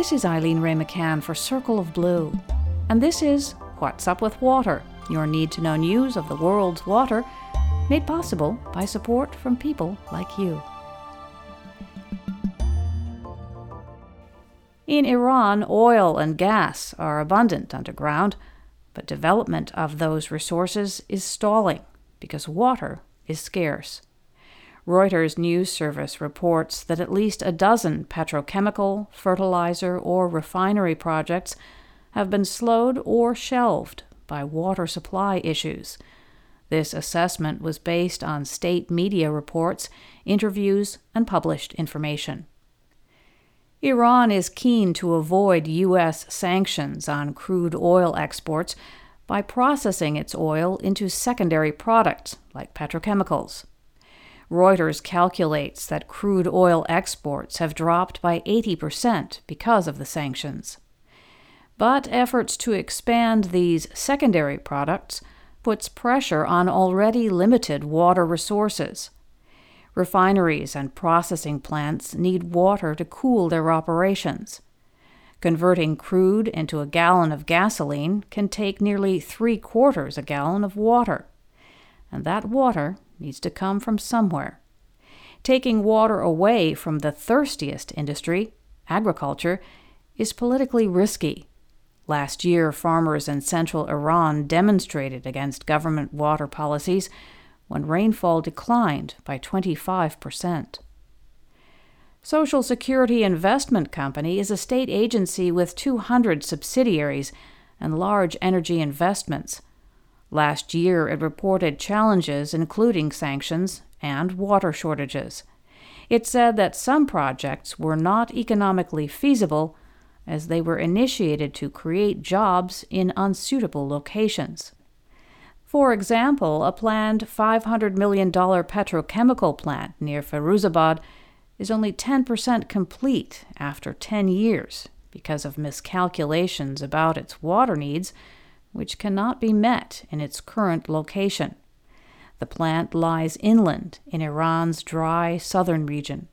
This is Eileen Wray McCann for Circle of Blue. And this is What's Up with Water, your need to know news of the world's water, made possible by support from people like you. In Iran, oil and gas are abundant underground, but development of those resources is stalling because water is scarce. Reuters news service reports that at least a dozen petrochemical, fertilizer, or refinery projects have been slowed or shelved by water supply issues. This assessment was based on state media reports, interviews, and published information. Iran is keen to avoid U.S. sanctions on crude oil exports by processing its oil into secondary products like petrochemicals. Reuters calculates that crude oil exports have dropped by 80% because of the sanctions. But efforts to expand these secondary products puts pressure on already limited water resources. Refineries and processing plants need water to cool their operations. Converting crude into a gallon of gasoline can take nearly three quarters a gallon of water. And that water needs to come from somewhere. Taking water away from the thirstiest industry, agriculture, is politically risky. Last year, farmers in central Iran demonstrated against government water policies when rainfall declined by 25%. Social Security Investment Company is a state agency with 200 subsidiaries and large energy investments. Last year, it reported challenges, including sanctions and water shortages. It said that some projects were not economically feasible as they were initiated to create jobs in unsuitable locations. For example, a planned $500 million petrochemical plant near Firuzabad is only 10% complete after 10 years because of miscalculations about its water needs which cannot be met in its current location. The plant lies inland in Iran's dry southern region.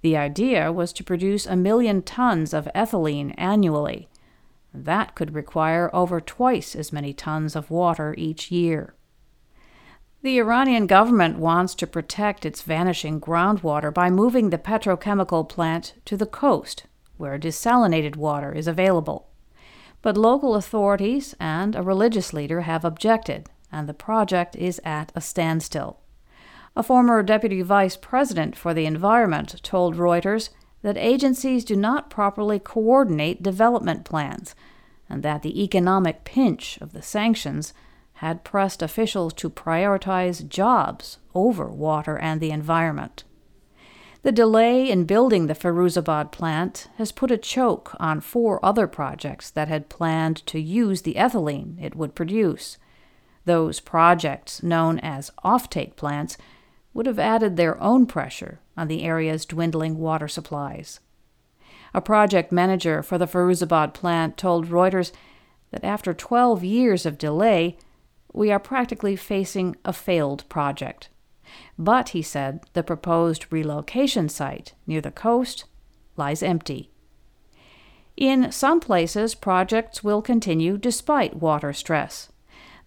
The idea was to produce a million tons of ethylene annually. That could require over twice as many tons of water each year. The Iranian government wants to protect its vanishing groundwater by moving the petrochemical plant to the coast, where desalinated water is available. But local authorities and a religious leader have objected, and the project is at a standstill. A former deputy vice president for the environment told Reuters that agencies do not properly coordinate development plans, and that the economic pinch of the sanctions had pressed officials to prioritize jobs over water and the environment. The delay in building the Firuzabad plant has put a choke on four other projects that had planned to use the ethylene it would produce. Those projects, known as offtake plants, would have added their own pressure on the area's dwindling water supplies. A project manager for the Firuzabad plant told Reuters that after 12 years of delay, we are practically facing a failed project. But, he said, the proposed relocation site near the coast lies empty. In some places, projects will continue despite water stress.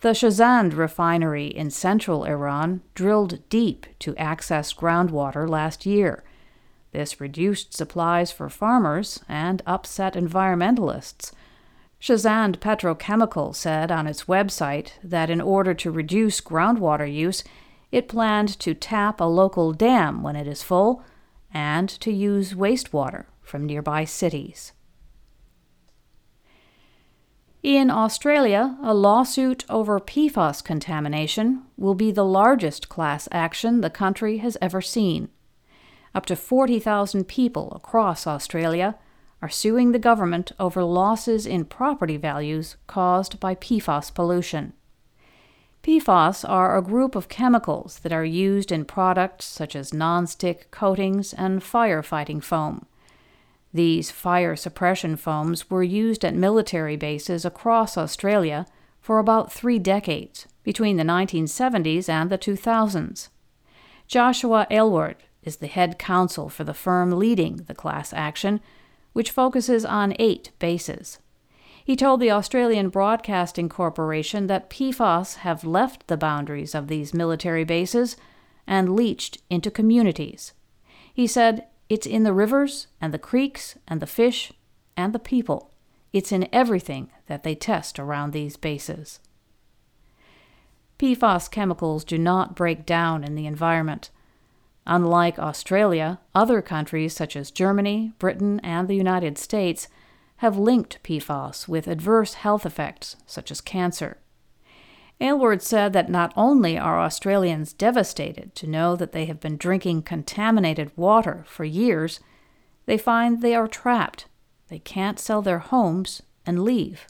The Shazand refinery in central Iran drilled deep to access groundwater last year. This reduced supplies for farmers and upset environmentalists. Shazand Petrochemical said on its website that in order to reduce groundwater use, it planned to tap a local dam when it is full and to use wastewater from nearby cities. In Australia, a lawsuit over PFAS contamination will be the largest class action the country has ever seen. Up to 40,000 people across Australia are suing the government over losses in property values caused by PFAS pollution. PFAS are a group of chemicals that are used in products such as nonstick coatings and firefighting foam. These fire suppression foams were used at military bases across Australia for about three decades, between the 1970s and the 2000s. Joshua Aylward is the head counsel for the firm leading the class action, which focuses on eight bases. He told the Australian Broadcasting Corporation that PFAS have left the boundaries of these military bases and leached into communities. He said, It's in the rivers and the creeks and the fish and the people. It's in everything that they test around these bases. PFAS chemicals do not break down in the environment. Unlike Australia, other countries such as Germany, Britain, and the United States have linked PFAS with adverse health effects such as cancer. Aylward said that not only are Australians devastated to know that they have been drinking contaminated water for years, they find they are trapped. They can't sell their homes and leave.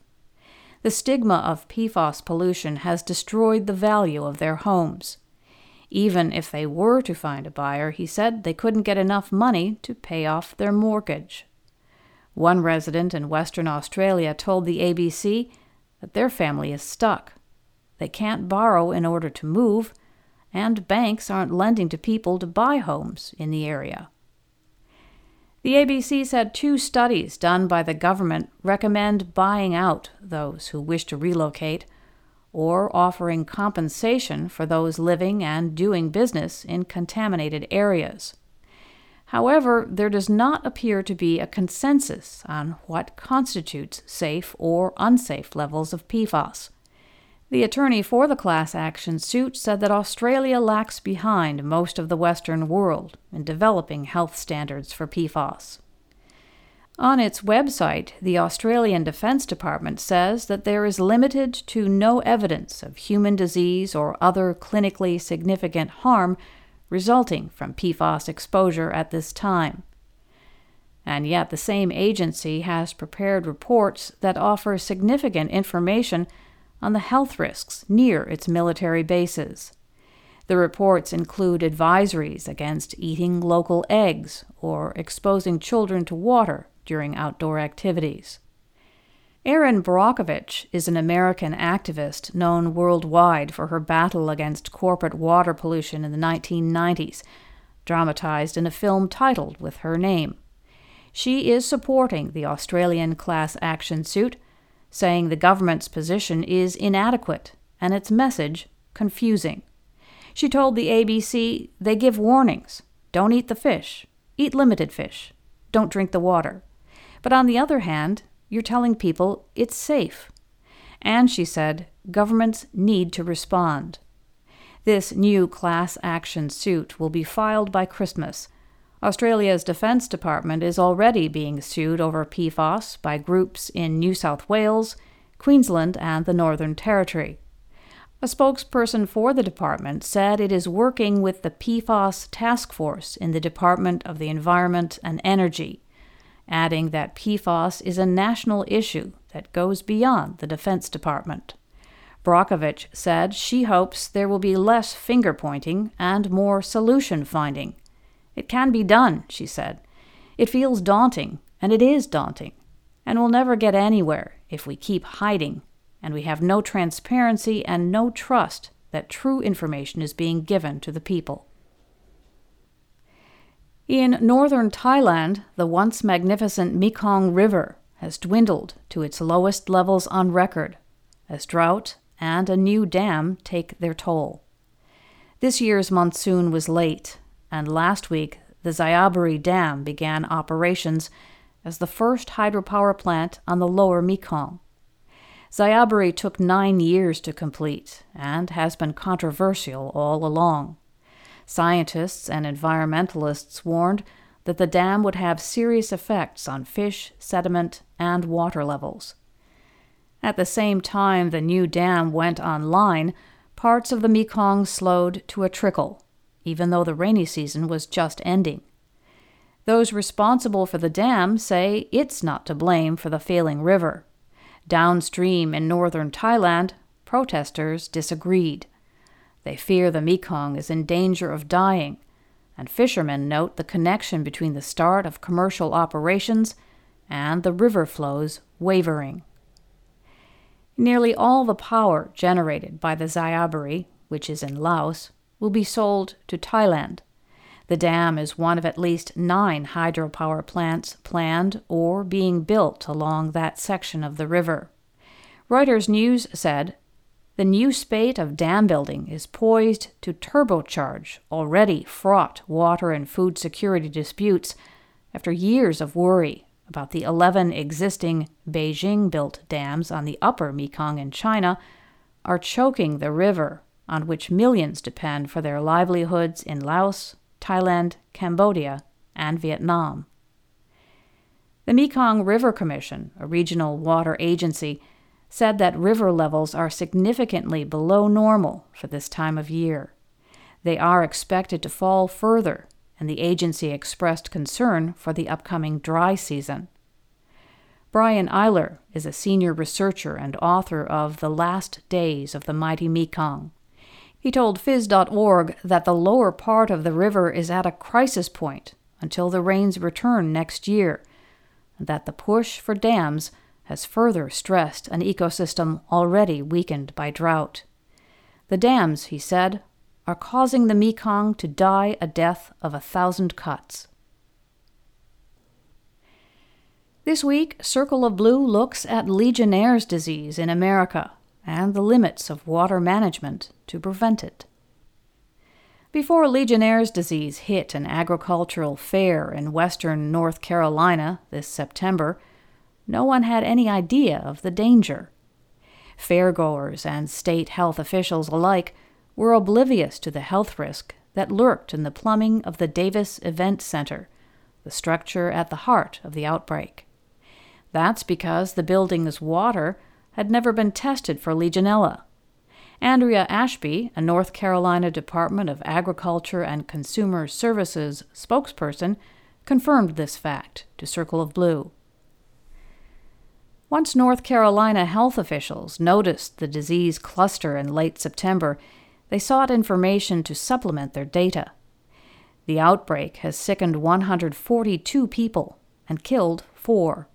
The stigma of PFAS pollution has destroyed the value of their homes. Even if they were to find a buyer, he said they couldn't get enough money to pay off their mortgage. One resident in Western Australia told the ABC that their family is stuck. They can't borrow in order to move, and banks aren't lending to people to buy homes in the area. The ABC said two studies done by the government recommend buying out those who wish to relocate or offering compensation for those living and doing business in contaminated areas. However, there does not appear to be a consensus on what constitutes safe or unsafe levels of PFAS. The attorney for the class action suit said that Australia lacks behind most of the Western world in developing health standards for PFAS. On its website, the Australian Defence Department says that there is limited to no evidence of human disease or other clinically significant harm resulting from PFAS exposure at this time. And yet, the same agency has prepared reports that offer significant information on the health risks near its military bases. The reports include advisories against eating local eggs or exposing children to water during outdoor activities. Erin Brockovich is an American activist known worldwide for her battle against corporate water pollution in the 1990s, dramatized in a film titled with her name. She is supporting the Australian class action suit, saying the government's position is inadequate and its message confusing. She told the ABC they give warnings don't eat the fish, eat limited fish, don't drink the water. But on the other hand, you're telling people it's safe. And she said, governments need to respond. This new class action suit will be filed by Christmas. Australia's Defence Department is already being sued over PFAS by groups in New South Wales, Queensland, and the Northern Territory. A spokesperson for the department said it is working with the PFAS task force in the Department of the Environment and Energy adding that PFAS is a national issue that goes beyond the Defense Department. Brockovich said she hopes there will be less finger pointing and more solution finding. It can be done, she said. It feels daunting, and it is daunting, and we'll never get anywhere if we keep hiding and we have no transparency and no trust that true information is being given to the people. In northern Thailand, the once magnificent Mekong River has dwindled to its lowest levels on record as drought and a new dam take their toll. This year's monsoon was late, and last week the Xayaburi Dam began operations as the first hydropower plant on the lower Mekong. Xayaburi took nine years to complete and has been controversial all along. Scientists and environmentalists warned that the dam would have serious effects on fish, sediment, and water levels. At the same time the new dam went online, parts of the Mekong slowed to a trickle, even though the rainy season was just ending. Those responsible for the dam say it's not to blame for the failing river. Downstream in northern Thailand, protesters disagreed. They fear the Mekong is in danger of dying, and fishermen note the connection between the start of commercial operations and the river flows wavering. Nearly all the power generated by the Xayaburi, which is in Laos, will be sold to Thailand. The dam is one of at least nine hydropower plants planned or being built along that section of the river. Reuters News said the new spate of dam building is poised to turbocharge already fraught water and food security disputes after years of worry about the 11 existing Beijing built dams on the upper Mekong in China are choking the river on which millions depend for their livelihoods in Laos, Thailand, Cambodia, and Vietnam. The Mekong River Commission, a regional water agency, said that river levels are significantly below normal for this time of year. They are expected to fall further, and the agency expressed concern for the upcoming dry season. Brian Eyler is a senior researcher and author of The Last Days of the Mighty Mekong. He told Phys.org that the lower part of the river is at a crisis point until the rains return next year, and that the push for dams has further stressed an ecosystem already weakened by drought. The dams, he said, are causing the Mekong to die a death of a thousand cuts. This week, Circle of Blue looks at Legionnaire's disease in America and the limits of water management to prevent it. Before Legionnaire's disease hit an agricultural fair in western North Carolina this September, no one had any idea of the danger. Fairgoers and state health officials alike were oblivious to the health risk that lurked in the plumbing of the Davis Event Center, the structure at the heart of the outbreak. That's because the building's water had never been tested for Legionella. Andrea Ashby, a North Carolina Department of Agriculture and Consumer Services spokesperson, confirmed this fact to Circle of Blue. Once North Carolina health officials noticed the disease cluster in late September, they sought information to supplement their data. The outbreak has sickened 142 people and killed four.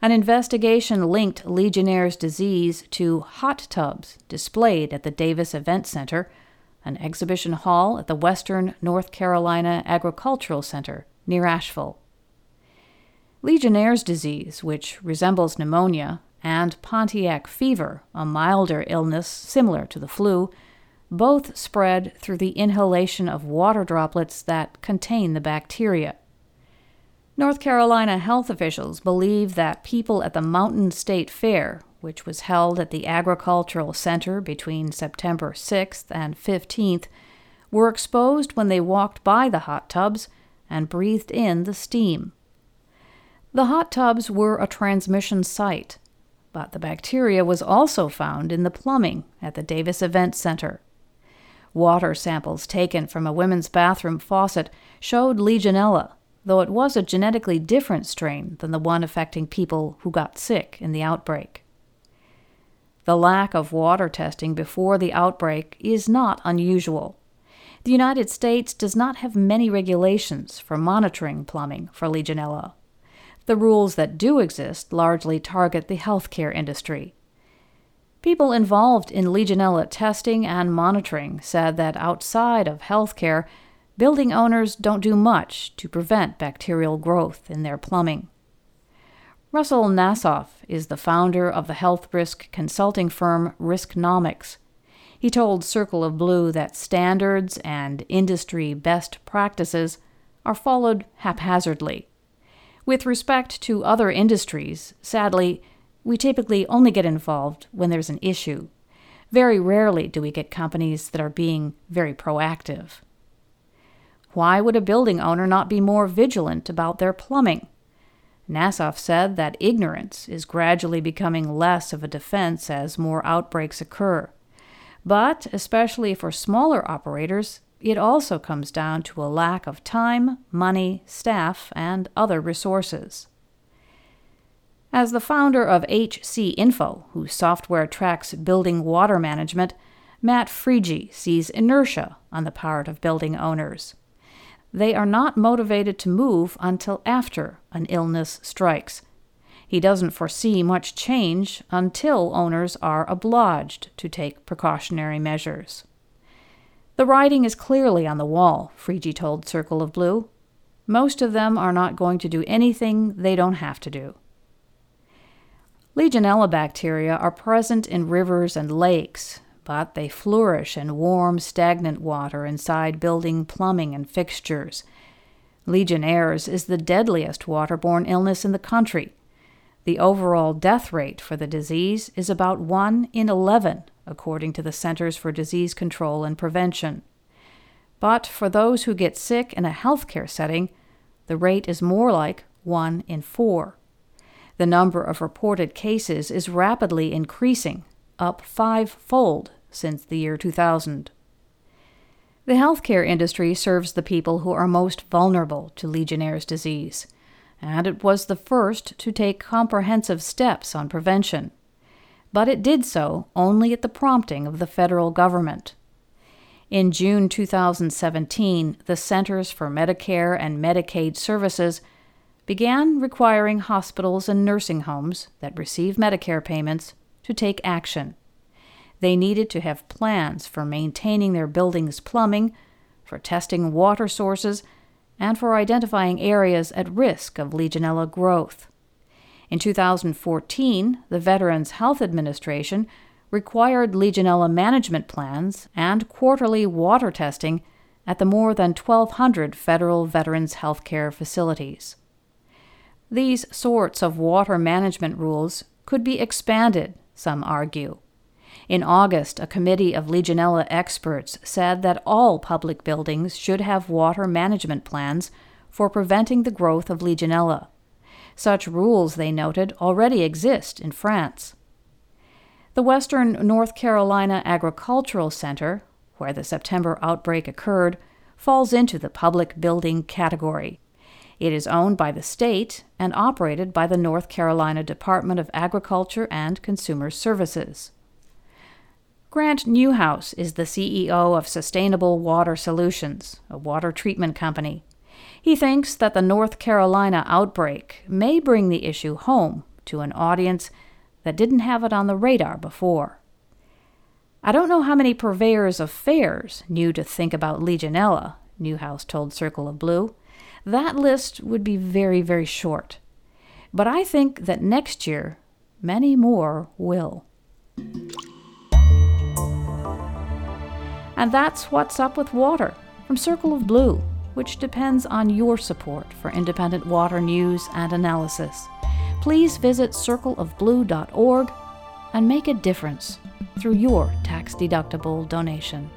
An investigation linked Legionnaire's disease to hot tubs displayed at the Davis Event Center, an exhibition hall at the Western North Carolina Agricultural Center near Asheville. Legionnaire's disease, which resembles pneumonia, and Pontiac fever, a milder illness similar to the flu, both spread through the inhalation of water droplets that contain the bacteria. North Carolina health officials believe that people at the Mountain State Fair, which was held at the Agricultural Center between September 6th and 15th, were exposed when they walked by the hot tubs and breathed in the steam. The hot tubs were a transmission site, but the bacteria was also found in the plumbing at the Davis Event Center. Water samples taken from a women's bathroom faucet showed Legionella, though it was a genetically different strain than the one affecting people who got sick in the outbreak. The lack of water testing before the outbreak is not unusual. The United States does not have many regulations for monitoring plumbing for Legionella. The rules that do exist largely target the healthcare industry. People involved in Legionella testing and monitoring said that outside of healthcare, building owners don't do much to prevent bacterial growth in their plumbing. Russell Nassof is the founder of the health risk consulting firm Risknomics. He told Circle of Blue that standards and industry best practices are followed haphazardly with respect to other industries, sadly, we typically only get involved when there's an issue. Very rarely do we get companies that are being very proactive. Why would a building owner not be more vigilant about their plumbing? Nassof said that ignorance is gradually becoming less of a defense as more outbreaks occur. But, especially for smaller operators, it also comes down to a lack of time, money, staff, and other resources. As the founder of HC Info, whose software tracks building water management, Matt Freije sees inertia on the part of building owners. They are not motivated to move until after an illness strikes. He doesn't foresee much change until owners are obliged to take precautionary measures. The writing is clearly on the wall, Freije told Circle of Blue. Most of them are not going to do anything they don't have to do. Legionella bacteria are present in rivers and lakes, but they flourish in warm, stagnant water inside building plumbing and fixtures. Legionnaires is the deadliest waterborne illness in the country. The overall death rate for the disease is about 1 in 11, according to the Centers for Disease Control and Prevention. But for those who get sick in a healthcare setting, the rate is more like 1 in 4. The number of reported cases is rapidly increasing, up five-fold since the year 2000. The healthcare industry serves the people who are most vulnerable to Legionnaire's disease, and it was the first to take comprehensive steps on prevention. But it did so only at the prompting of the federal government. In June 2017, the Centers for Medicare and Medicaid Services began requiring hospitals and nursing homes that receive Medicare payments to take action. They needed to have plans for maintaining their building's plumbing, for testing water sources, and for identifying areas at risk of Legionella growth. In 2014, the Veterans Health Administration required Legionella management plans and quarterly water testing at the more than 1,200 federal veterans health care facilities. These sorts of water management rules could be expanded, some argue. In August, a committee of Legionella experts said that all public buildings should have water management plans for preventing the growth of Legionella. Such rules, they noted, already exist in France. The Western North Carolina Agricultural Center, where the September outbreak occurred, falls into the public building category. It is owned by the state and operated by the North Carolina Department of Agriculture and Consumer Services. Grant Newhouse is the CEO of Sustainable Water Solutions, a water treatment company. He thinks that the North Carolina outbreak may bring the issue home to an audience that didn't have it on the radar before. I don't know how many purveyors of fairs knew to think about Legionella, Newhouse told Circle of Blue that list would be very, very short. But I think that next year, many more will. And that's what's up with water from Circle of Blue, which depends on your support for independent water news and analysis. Please visit circleofblue.org and make a difference through your tax deductible donation.